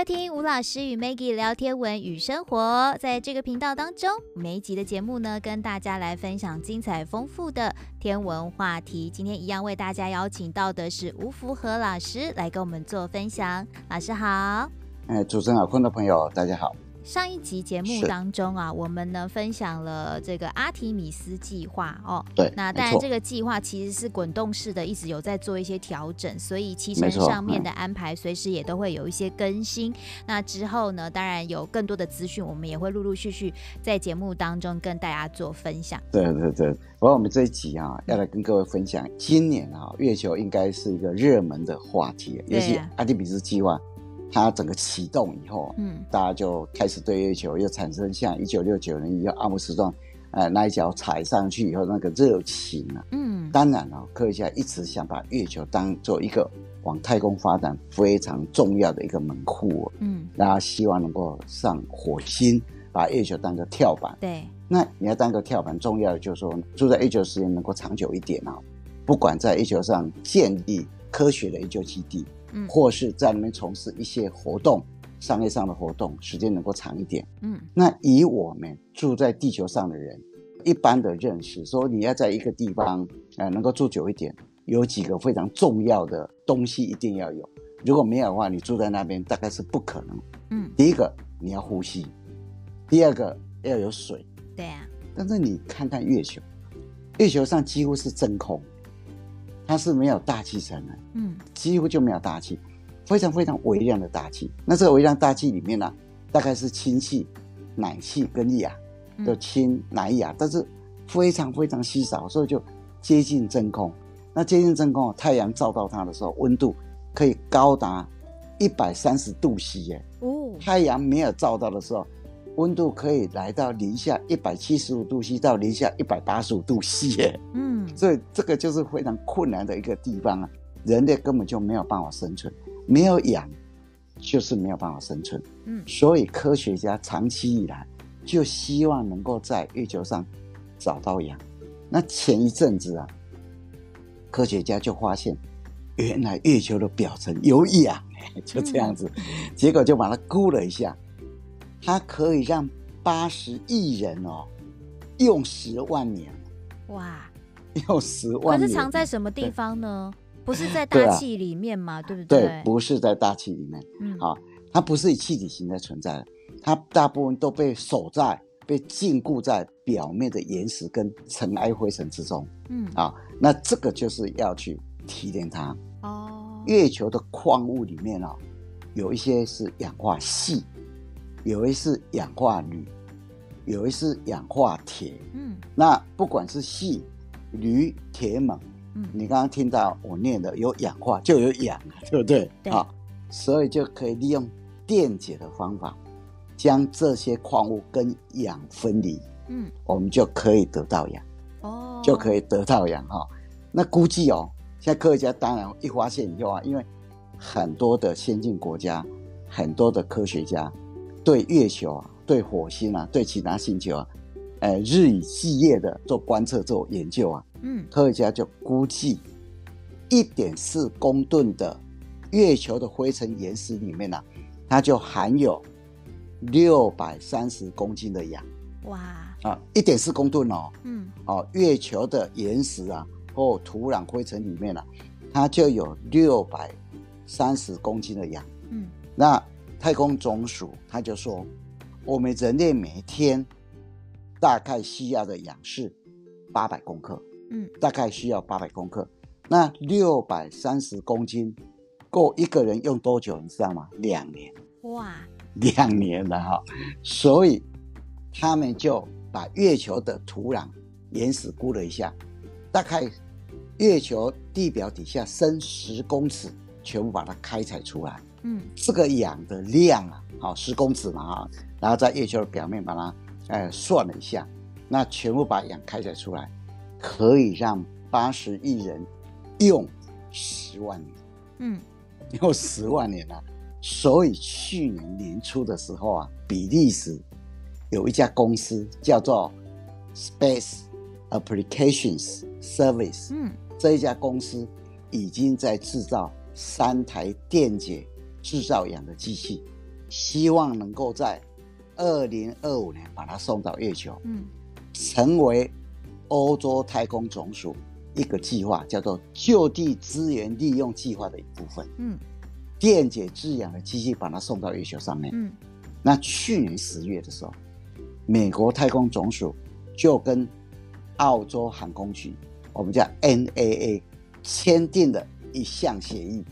收听吴老师与 Maggie 聊天文与生活。在这个频道当中，每一集的节目呢，跟大家来分享精彩丰富的天文话题。今天一样为大家邀请到的是吴福和老师来跟我们做分享。老师好，哎，主持人好，观众朋友大家好。上一集节目当中啊，我们呢分享了这个阿提米斯计划哦。对，那当然这个计划其实是滚动式的，一直有在做一些调整，所以期程上面的安排随时也都会有一些更新。那之后呢，当然有更多的资讯，我们也会陆陆续续在节目当中跟大家做分享。对对对，不过我们这一集啊，要来跟各位分享，今年啊，月球应该是一个热门的话题，尤其阿提米斯计划。它整个启动以后，嗯，大家就开始对月球又产生像一九六九年一样阿姆斯壮，呃，那一脚踩上去以后那个热情啊，嗯，当然了，哦，科学家一直想把月球当做一个往太空发展非常重要的一个门户，嗯，大家希望能够上火星，把月球当个跳板，对，那你要当个跳板，重要的就是说住在月球时间能够长久一点啊，不管在月球上建立科学的研究基地。嗯，或是在里面从事一些活动，商业上的活动，时间能够长一点。嗯，那以我们住在地球上的人，一般的认识说，你要在一个地方，呃，能够住久一点，有几个非常重要的东西一定要有。如果没有的话，你住在那边大概是不可能。嗯，第一个你要呼吸，第二个要有水。对啊，但是你看看月球，月球上几乎是真空。它是没有大气层的，嗯，几乎就没有大气，非常非常微量的大气。那这个微量大气里面呢，大概是氢气、氖气跟氩，就氢、氖、氩，但是非常非常稀少，所以就接近真空。那接近真空，太阳照到它的时候，温度可以高达一百三十度 C 耶。哦，太阳没有照到的时候。温度可以来到零下一百七十五度 C 到零下一百八十五度 C 耶，嗯，所以这个就是非常困难的一个地方啊，人类根本就没有办法生存，没有氧就是没有办法生存，嗯，所以科学家长期以来就希望能够在月球上找到氧。那前一阵子啊，科学家就发现，原来月球的表层有氧，就这样子，结果就把它估了一下。它可以让八十亿人哦用十万年，哇，用十万年。可是藏在什么地方呢？不是在大气里面吗？对，啊、对不对？对，不是在大气里面。嗯，好，它不是以气体形态存在的，它大部分都被守在、被禁锢在表面的岩石跟尘埃灰尘之中。嗯，啊，那这个就是要去提炼它。哦，月球的矿物里面哦，有一些是氧化矽。有一是氧化铝，有一是氧化铁。嗯，那不管是矽、铝、铁、锰，嗯，你刚刚听到我念的有氧化就有氧，对不对？对。好，所以就可以利用电解的方法，将这些矿物跟氧分离。嗯，我们就可以得到氧。哦，就可以得到氧哈。那估计哦，现在科学家当然一发现以后啊，因为很多的先进国家，很多的科学家。对月球啊，对火星啊，对其他星球啊，呃，日以继夜的做观测、做研究啊，嗯，科学家就估计，一点四公吨的月球的灰尘岩石里面呢、啊，它就含有六百三十公斤的氧。哇！啊，一点四公吨哦，嗯，哦，月球的岩石啊或土壤灰尘里面呢、啊，它就有六百三十公斤的氧。嗯，那。太空总署他就说，我们人类每天大概需要的氧是八百公克，嗯，大概需要八百公克。那六百三十公斤够一个人用多久？你知道吗？两年。哇，两年了哈。所以他们就把月球的土壤岩石估了一下，大概月球地表底下深十公尺，全部把它开采出来。嗯，这个氧的量啊，好十公尺嘛啊，然后在月球的表面把它，呃，算了一下，那全部把氧开采出来，可以让八十亿人用十万年，嗯，用十万年了。所以去年年初的时候啊，比利时有一家公司叫做 Space Applications Service，嗯，这一家公司已经在制造三台电解。制造氧的机器，希望能够在二零二五年把它送到月球，嗯，成为欧洲太空总署一个计划，叫做就地资源利用计划的一部分，嗯，电解制氧的机器把它送到月球上面，嗯，那去年十月的时候，美国太空总署就跟澳洲航空局，我们叫 NAA，签订了一项协议，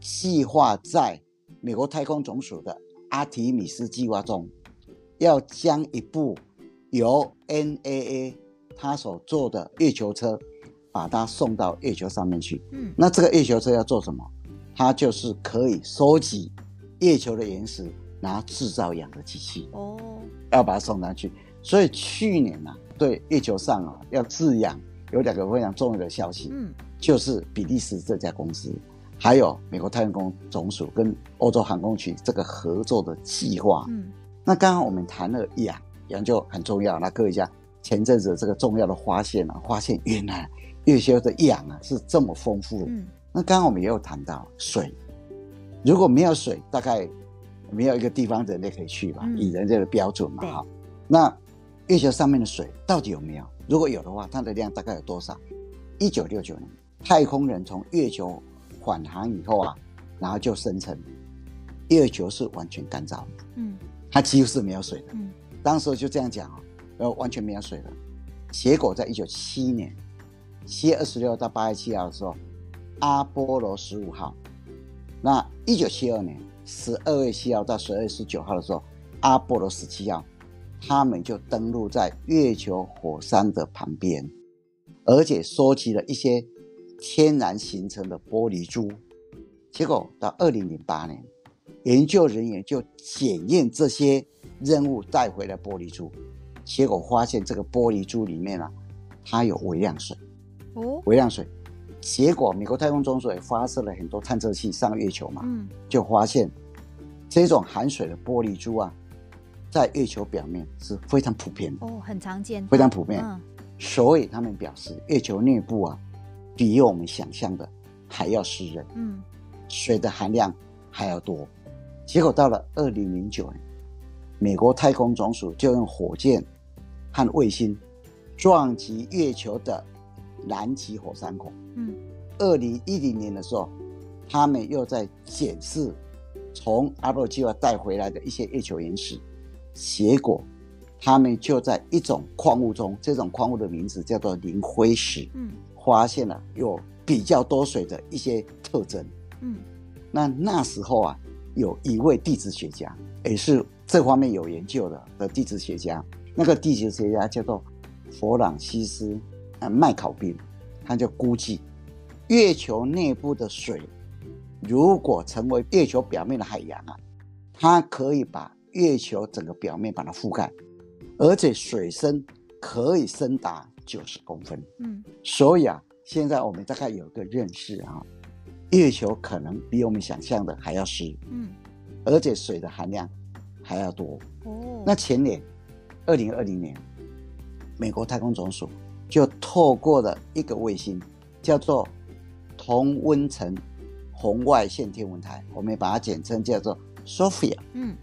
计划在美国太空总署的阿提米斯计划中，要将一部由 NAA 他所做的月球车，把它送到月球上面去。嗯，那这个月球车要做什么？它就是可以收集月球的岩石，然后制造氧的机器。哦，要把它送上去。所以去年呢、啊，对月球上啊要制氧有两个非常重要的消息。嗯，就是比利时这家公司。还有美国太空总署跟欧洲航空局这个合作的计划。嗯，那刚刚我们谈了氧，氧就很重要。那各位讲前阵子这个重要的发现啊，发现原来月球的氧啊是这么丰富的。嗯，那刚刚我们也有谈到水，如果没有水，大概没有一个地方人类可以去吧？嗯、以人类的标准嘛，哈。那月球上面的水到底有没有？如果有的话，它的量大概有多少？一九六九年，太空人从月球。返航以后啊，然后就声称月球是完全干燥的，嗯，它几乎是没有水的，嗯，当时就这样讲啊，然后完全没有水的。结果在一九七一年七月二十六到八月七号的时候，阿波罗十五号，那一九七二年十二月七号到十二月十九号的时候，阿波罗十七号，他们就登陆在月球火山的旁边，而且收集了一些。天然形成的玻璃珠，结果到二零零八年，研究人员就检验这些任务带回来玻璃珠，结果发现这个玻璃珠里面啊，它有微量水。哦，微量水。结果美国太空总署也发射了很多探测器上月球嘛，嗯，就发现这种含水的玻璃珠啊，在月球表面是非常普遍的。哦，很常见，非常普遍。嗯，所以他们表示，月球内部啊。比我们想象的还要湿润，嗯，水的含量还要多。结果到了二零零九年，美国太空总署就用火箭和卫星撞击月球的南极火山口。嗯，二零一零年的时候，他们又在检视从阿波罗计划带回来的一些月球岩石，结果他们就在一种矿物中，这种矿物的名字叫做磷灰石。嗯。发现了有比较多水的一些特征。嗯，那那时候啊，有一位地质学家，也是这方面有研究的的地质学家，那个地质学家叫做弗朗西斯啊麦考宾，他就估计月球内部的水如果成为月球表面的海洋啊，它可以把月球整个表面把它覆盖，而且水深可以深达。九十公分，嗯，所以啊，现在我们大概有个认识啊，月球可能比我们想象的还要湿，嗯，而且水的含量还要多。哦，那前年，二零二零年，美国太空总署就透过了一个卫星，叫做同温层红外线天文台，我们把它简称叫做 SOFIA，嗯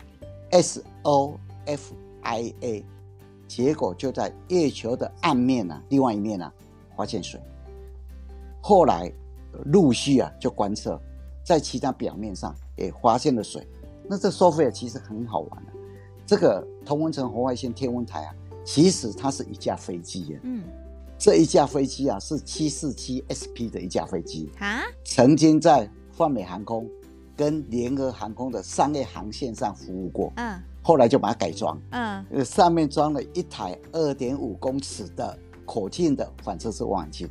，S O F I A。结果就在月球的暗面呢、啊，另外一面呢、啊，发现水。后来陆续啊就观测，在其他表面上也发现了水。那这 SOFIA 其实很好玩的、啊，这个同温层红外线天文台啊，其实它是一架飞机啊。嗯，这一架飞机啊是七四七 SP 的一架飞机啊，曾经在泛美航空跟联合航空的商业航线上服务过。嗯。后来就把它改装，嗯，上面装了一台二点五公尺的口径的反射式望远镜，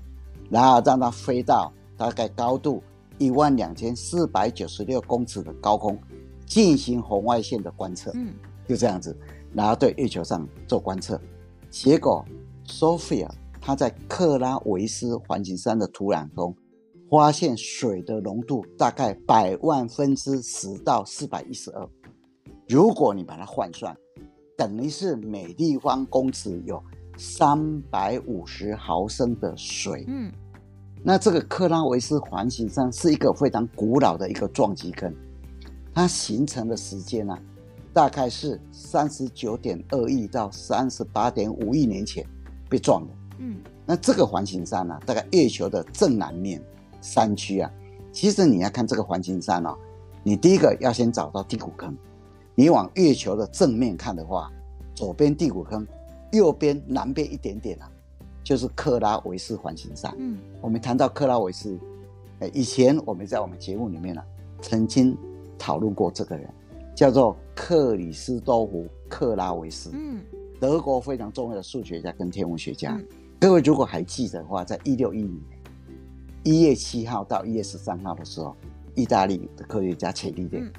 然后让它飞到大概高度一万两千四百九十六公尺的高空进行红外线的观测，嗯，就这样子，然后对月球上做观测，结果 Sophia 它在克拉维斯环形山的土壤中发现水的浓度大概百万分之十到四百一十二。如果你把它换算，等于是每立方公尺有三百五十毫升的水。嗯，那这个克拉维斯环形山是一个非常古老的一个撞击坑，它形成的时间呢、啊，大概是三十九点二亿到三十八点五亿年前被撞的。嗯，那这个环形山呢、啊，大概月球的正南面山区啊，其实你要看这个环形山哦，你第一个要先找到地谷坑。你往月球的正面看的话，左边地骨坑，右边南边一点点啊，就是克拉维斯环形山。嗯，我们谈到克拉维斯，哎，以前我们在我们节目里面呢、啊，曾经讨论过这个人，叫做克里斯多夫·克拉维斯。嗯，德国非常重要的数学家跟天文学家。嗯、各位如果还记得的话，在一六一零年一月七号到一月十三号的时候，意大利的科学家伽利略。嗯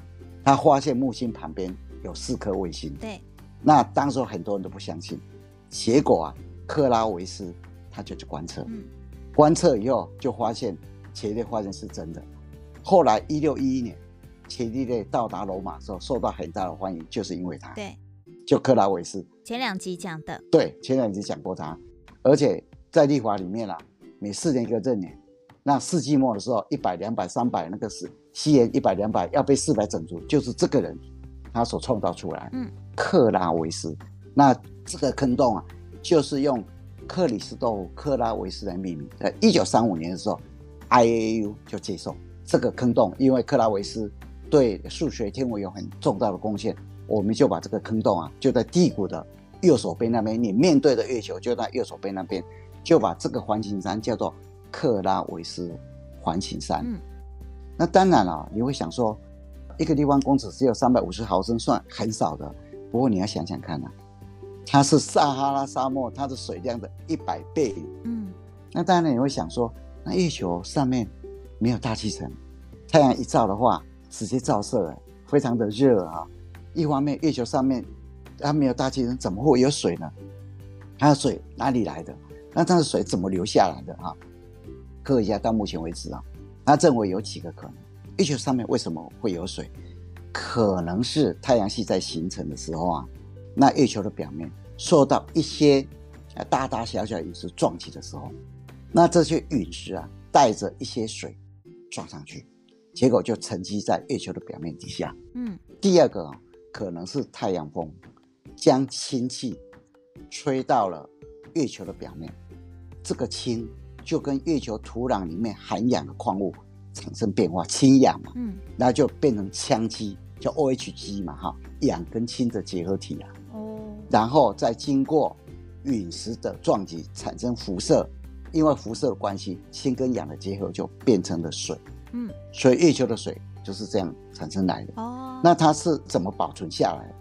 他发现木星旁边有四颗卫星，对，那当时很多人都不相信，结果啊，克拉维斯他就去观测，嗯，观测以后就发现伽利略发现是真的。后来一六一一年，伽利略到达罗马的时候受到很大的欢迎，就是因为他，对，就克拉维斯。前两集讲的，对，前两集讲过他，而且在历法里面啊，每四年一个闰年，那世纪末的时候，一百、两百、三百那个是。西元一百两百要被四百整除，就是这个人他所创造出来。嗯，克拉维斯，那这个坑洞啊，就是用克里斯多夫克拉维斯来命名。在一九三五年的时候，IAU 就接受这个坑洞，因为克拉维斯对数学天文有很重大的贡献，我们就把这个坑洞啊，就在地谷的右手边那边，你面对的月球就在右手边那边，就把这个环形山叫做克拉维斯环形山。嗯。那当然了，你会想说，一个立方公尺只有三百五十毫升，算很少的。不过你要想想看呐、啊，它是撒哈拉沙漠它的水量的一百倍。嗯，那当然你会想说，那月球上面没有大气层，太阳一照的话，直接照射了，非常的热啊。一方面，月球上面它没有大气层，怎么会有水呢？它的水哪里来的？那它的水怎么流下来的啊？科学家到目前为止啊。他认为有几个可能，月球上面为什么会有水？可能是太阳系在形成的时候啊，那月球的表面受到一些大大小小陨石撞击的时候，那这些陨石啊带着一些水撞上去，结果就沉积在月球的表面底下。嗯，第二个可能是太阳风将氢气吹到了月球的表面，这个氢。就跟月球土壤里面含氧的矿物产生变化，氢氧嘛，嗯，那就变成羟基，叫 OH 基嘛，哈，氧跟氢的结合体啊，哦，然后再经过陨石的撞击产生辐射，因为辐射的关系，氢跟氧的结合就变成了水，嗯，所以月球的水就是这样产生来的，哦，那它是怎么保存下来？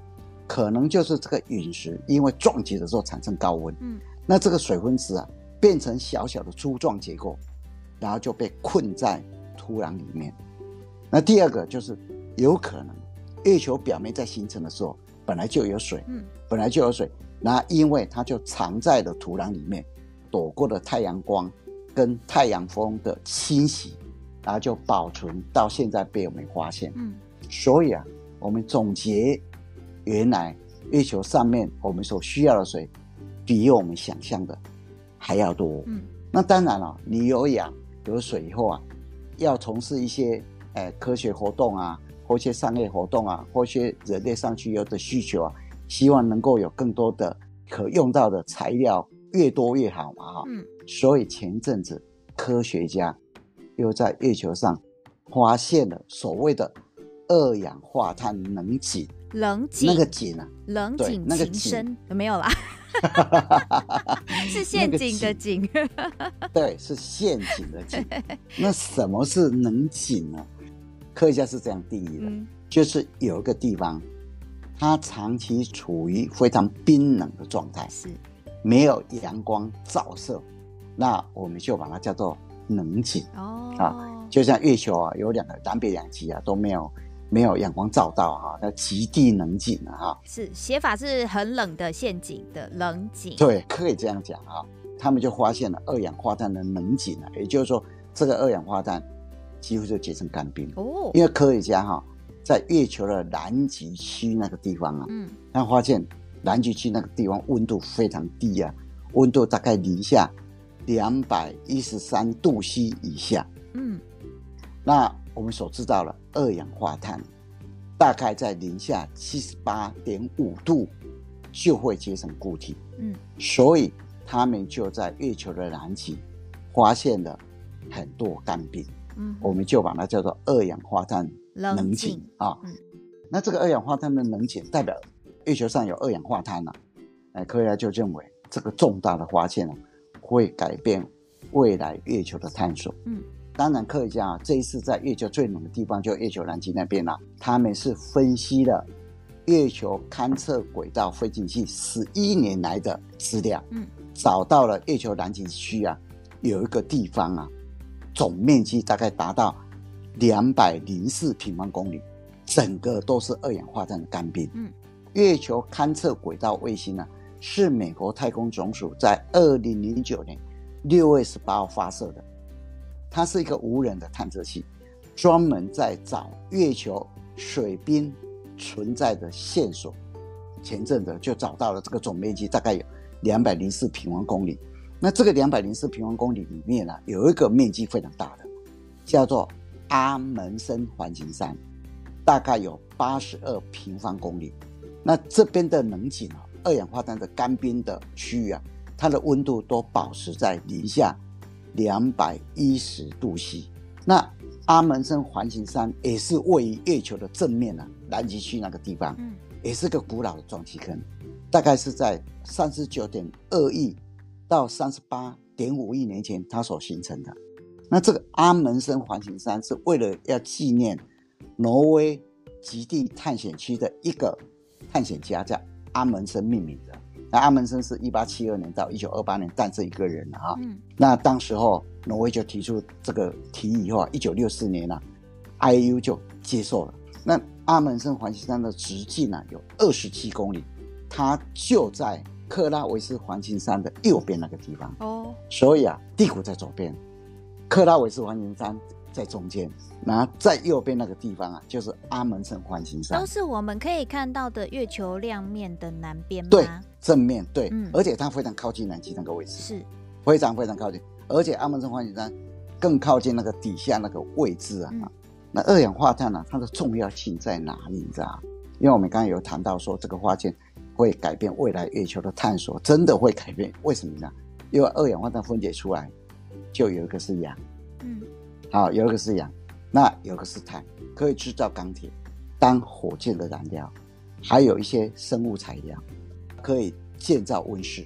可能就是这个陨石因为撞击的时候产生高温，嗯，那这个水分子啊。变成小小的粗壮结构，然后就被困在土壤里面。那第二个就是有可能月球表面在形成的时候本来就有水，嗯，本来就有水，那因为它就藏在了土壤里面，躲过了太阳光跟太阳风的侵袭，然后就保存到现在被我们发现。嗯，所以啊，我们总结，原来月球上面我们所需要的水，比我们想象的。还要多，嗯，那当然了，你有氧有水以后啊，要从事一些呃科学活动啊，或一些商业活动啊，或一些人类上去有的需求啊，希望能够有更多的可用到的材料，越多越好嘛，哈，嗯，所以前阵子科学家又在月球上发现了所谓的二氧化碳能井，冷井，那个井啊，冷井那个井。有没有啦？是陷阱的井，对，是陷阱的井。那什么是能井呢？科学家是这样定义的，嗯、就是有一个地方，它长期处于非常冰冷的状态，是没有阳光照射，那我们就把它叫做能井。哦，啊，就像月球啊，有两个南北两极啊都没有。没有阳光照到哈，那极地冷井啊哈，是写法是很冷的陷阱的冷井，对，可以这样讲哈。他们就发现了二氧化碳的冷井啊，也就是说，这个二氧化碳几乎就结成干冰哦。因为科学家哈，在月球的南极区那个地方啊，嗯，他发现南极区那个地方温度非常低啊，温度大概零下两百一十三度 C 以下，嗯，那。我们所知道的二氧化碳，大概在零下七十八点五度就会结成固体。嗯，所以他们就在月球的南极发现了很多干冰。嗯，我们就把它叫做二氧化碳冷井啊。嗯，那这个二氧化碳的冷井代表月球上有二氧化碳了。哎，科学家就认为这个重大的发现呢，会改变未来月球的探索。嗯。当然，科学家啊，这一次在月球最冷的地方，就月球南极那边啊，他们是分析了月球勘测轨道飞行器十一年来的资料，嗯，找到了月球南极区啊，有一个地方啊，总面积大概达到两百零四平方公里，整个都是二氧化碳的干冰。嗯，月球勘测轨道卫星呢，啊，是美国太空总署在二零零九年六月十八号发射的。它是一个无人的探测器，专门在找月球水冰存在的线索。前阵子就找到了这个总面积大概有两百零四平方公里。那这个两百零四平方公里里面呢，有一个面积非常大的，叫做阿门森环形山，大概有八十二平方公里。那这边的冷井啊，二氧化碳的干冰的区域啊，它的温度都保持在零下。两百一十度 C，那阿门森环形山也是位于月球的正面啊，南极区那个地方，嗯，也是个古老的撞击坑，大概是在三十九点二亿到三十八点五亿年前它所形成的。那这个阿门森环形山是为了要纪念挪威极地探险区的一个探险家叫阿门森命名的。那阿门森是一八七二年到一九二八年诞生一个人啊，嗯，那当时候挪威就提出这个提议以后啊，一九六四年呢，IU 就接受了。那阿门森环形山的直径呢有二十七公里，它就在克拉维斯环形山的右边那个地方哦，所以啊，地谷在左边，克拉维斯环形山。在中间，然后在右边那个地方啊，就是阿蒙森环形山，都是我们可以看到的月球亮面的南边吗？对，正面对，嗯，而且它非常靠近南极那个位置，是非常非常靠近，而且阿蒙森环形山更靠近那个底下那个位置啊。嗯、那二氧化碳呢、啊，它的重要性在哪里？你知道？因为我们刚刚有谈到说，这个发现会改变未来月球的探索，真的会改变？为什么呢？因为二氧化碳分解出来，就有一个是氧，嗯。好，有一个是氧，那有一个是碳，可以制造钢铁，当火箭的燃料，还有一些生物材料，可以建造温室，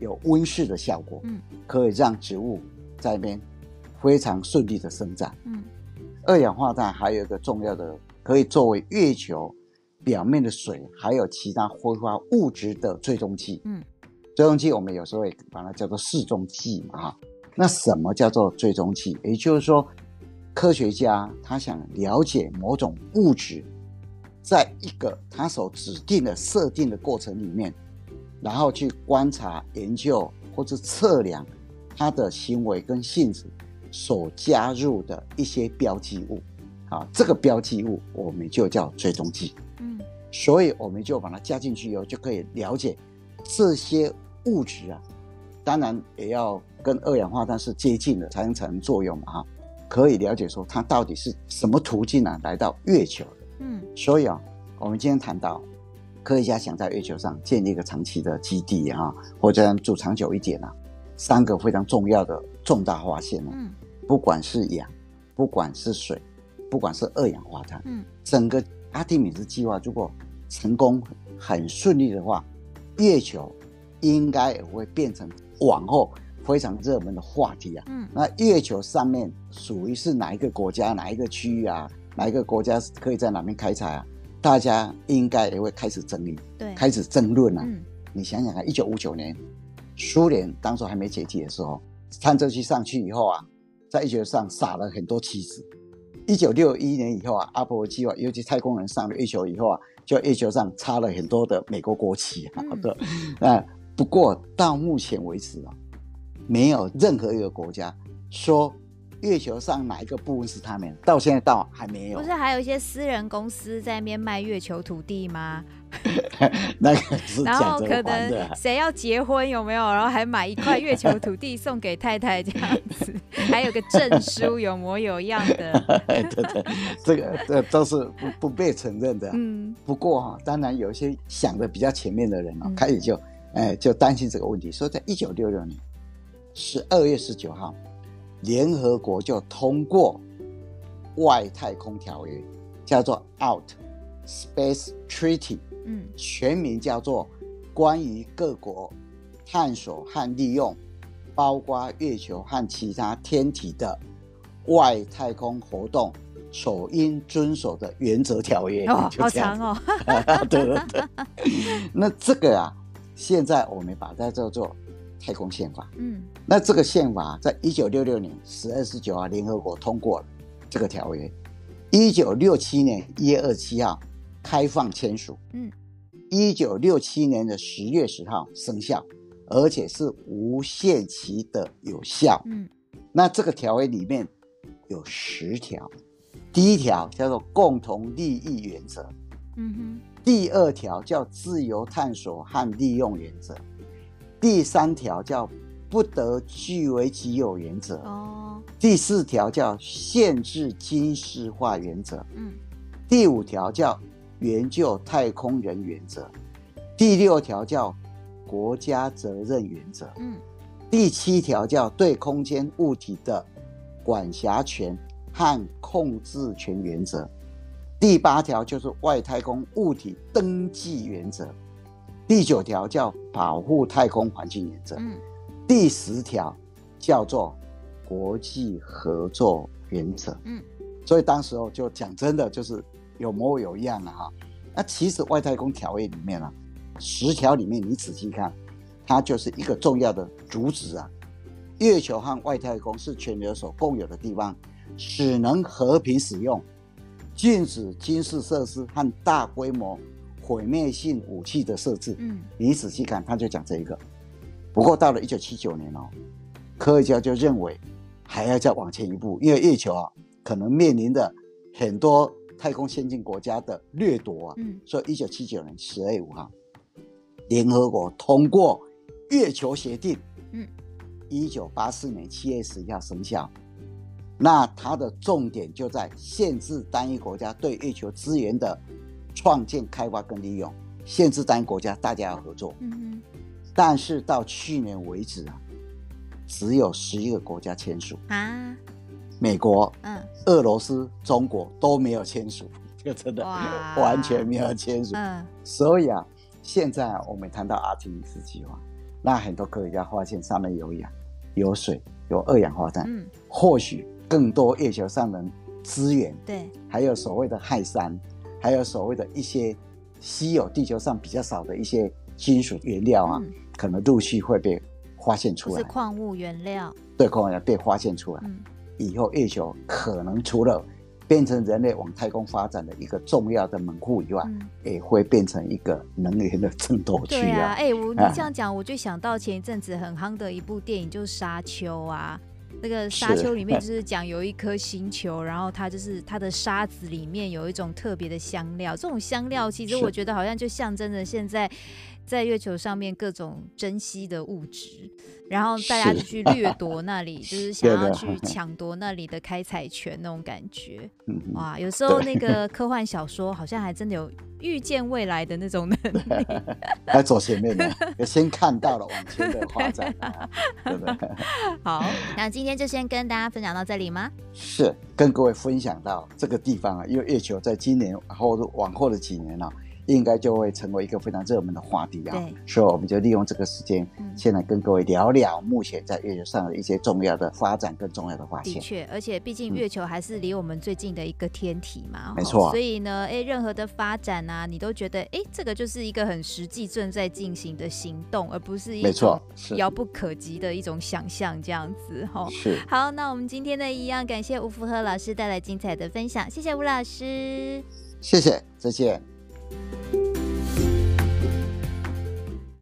有温室的效果，嗯，可以让植物在那边非常顺利的生长，嗯，二氧化碳还有一个重要的，可以作为月球表面的水还有其他挥发物质的追踪器，嗯，追踪器我们有时候也把它叫做示踪剂嘛，哈。那什么叫做追踪器？也就是说，科学家他想了解某种物质，在一个他所指定的设定的过程里面，然后去观察、研究或者测量它的行为跟性质所加入的一些标记物，啊，这个标记物我们就叫追踪器。嗯，所以我们就把它加进去以后，就可以了解这些物质啊。当然也要跟二氧化碳是接近的，才能产生作用嘛哈。可以了解说它到底是什么途径呢？来到月球的。嗯，所以啊，我们今天谈到科学家想在月球上建立一个长期的基地啊，或者住长久一点啊，三个非常重要的重大发现呢。嗯，不管是氧，不管是水，不管是二氧化碳，嗯，整个阿提米斯计划如果成功很顺利的话，月球应该也会变成。往后非常热门的话题啊，嗯，那月球上面属于是哪一个国家、哪一个区域啊？哪一个国家可以在哪边开采啊？大家应该也会开始整理，对，开始争论啊。嗯，你想想看，一九五九年，苏联当时还没解体的时候，探测器上去以后啊，在月球上撒了很多棋子。一九六一年以后啊，阿波罗计划尤其太空人上了月球以后啊，就月球上插了很多的美国国旗啊，嗯、对，那。不过到目前为止啊，没有任何一个国家说月球上哪一个部分是他们？到现在到还没有。不是还有一些私人公司在那边卖月球土地吗？那个是然后可能谁要结婚有没有？然后还买一块月球土地送给太太这样子，还有个证书有模有样的。对对，这个这都是不不被承认的。嗯，不过哈，当然有一些想的比较前面的人啊，开始就哎就担心这个问题，说在一九六六年十二月十九号。联合国就通过外太空条约，叫做 Out Space Treaty，嗯，全名叫做关于各国探索和利用，包括月球和其他天体的外太空活动所应遵守的原则条约。哦，好长哦。对 对对。那这个啊，现在我们把它叫做。太空宪法，嗯，那这个宪法在一九六六年十二月十九号联合国通过了这个条约，一九六七年一月二十七号开放签署，嗯，一九六七年的十月十号生效，而且是无限期的有效，嗯，那这个条约里面有十条，第一条叫做共同利益原则，嗯哼，第二条叫自由探索和利用原则。第三条叫不得据为己有原则。哦。第四条叫限制军事化原则。嗯。第五条叫援救太空人原则。第六条叫国家责任原则。嗯。第七条叫对空间物体的管辖权和控制权原则。第八条就是外太空物体登记原则。第九条叫保护太空环境原则，嗯，第十条叫做国际合作原则，嗯，所以当时候就讲真的就是有模有样了哈。那其实外太空条约里面啊，十条里面你仔细看，它就是一个重要的主旨啊。月球和外太空是全球所共有的地方，只能和平使用，禁止军事设施和大规模。毁灭性武器的设置，嗯，你仔细看，他就讲这一个。不过到了一九七九年哦，科学家就认为还要再往前一步，因为月球啊可能面临的很多太空先进国家的掠夺啊，嗯，所以一九七九年十二月五号，联合国通过月球协定，嗯，一九八四年七月十一号生效。那它的重点就在限制单一国家对月球资源的。创建、开发跟利用，限制单一国家，大家要合作。嗯哼。但是到去年为止啊，只有十一个国家签署啊。美国、嗯、俄罗斯、中国都没有签署，这个真的完全没有签署。嗯。所以啊，现在啊，我们谈到阿提米斯计划，那很多科学家发现上面有氧、有水、有二氧化碳。嗯。或许更多月球上的资源，对，还有所谓的氦三。还有所谓的一些稀有地球上比较少的一些金属原料啊，嗯、可能陆续会被发现出来。是矿物原料。对，矿物原料被发现出来，嗯、以后月球可能除了变成人类往太空发展的一个重要的门户以外，嗯、也会变成一个能源的争夺区啊，哎，我你这样讲，我就想到前一阵子很夯的一部电影，就是《沙丘》啊。那个沙丘里面 就是讲有一颗星球，然后它就是它的沙子里面有一种特别的香料，这种香料其实我觉得好像就象征着现在在月球上面各种珍稀的物质。然后大家就去掠夺那里，是 就是想要去 抢夺那里的开采权那种感觉。哇，有时候那个 科幻小说好像还真的有预见未来的那种能力。来走前面的，先看到了往前的发展。对不对？好，那今天就先跟大家分享到这里吗？是，跟各位分享到这个地方啊，因为月球在今年或者往后的几年呢、啊。应该就会成为一个非常热门的话题啊，对所以我们就利用这个时间，先来跟各位聊聊目前在月球上的一些重要的发展跟重要的发现。的确，而且毕竟月球还是离我们最近的一个天体嘛，没错、啊。所以呢，哎，任何的发展啊，你都觉得，哎，这个就是一个很实际正在进行的行动，而不是一种遥不可及的一种想象这样子哈。是。好，那我们今天呢，一样感谢吴福和老师带来精彩的分享，谢谢吴老师，谢谢，再见。Thank you.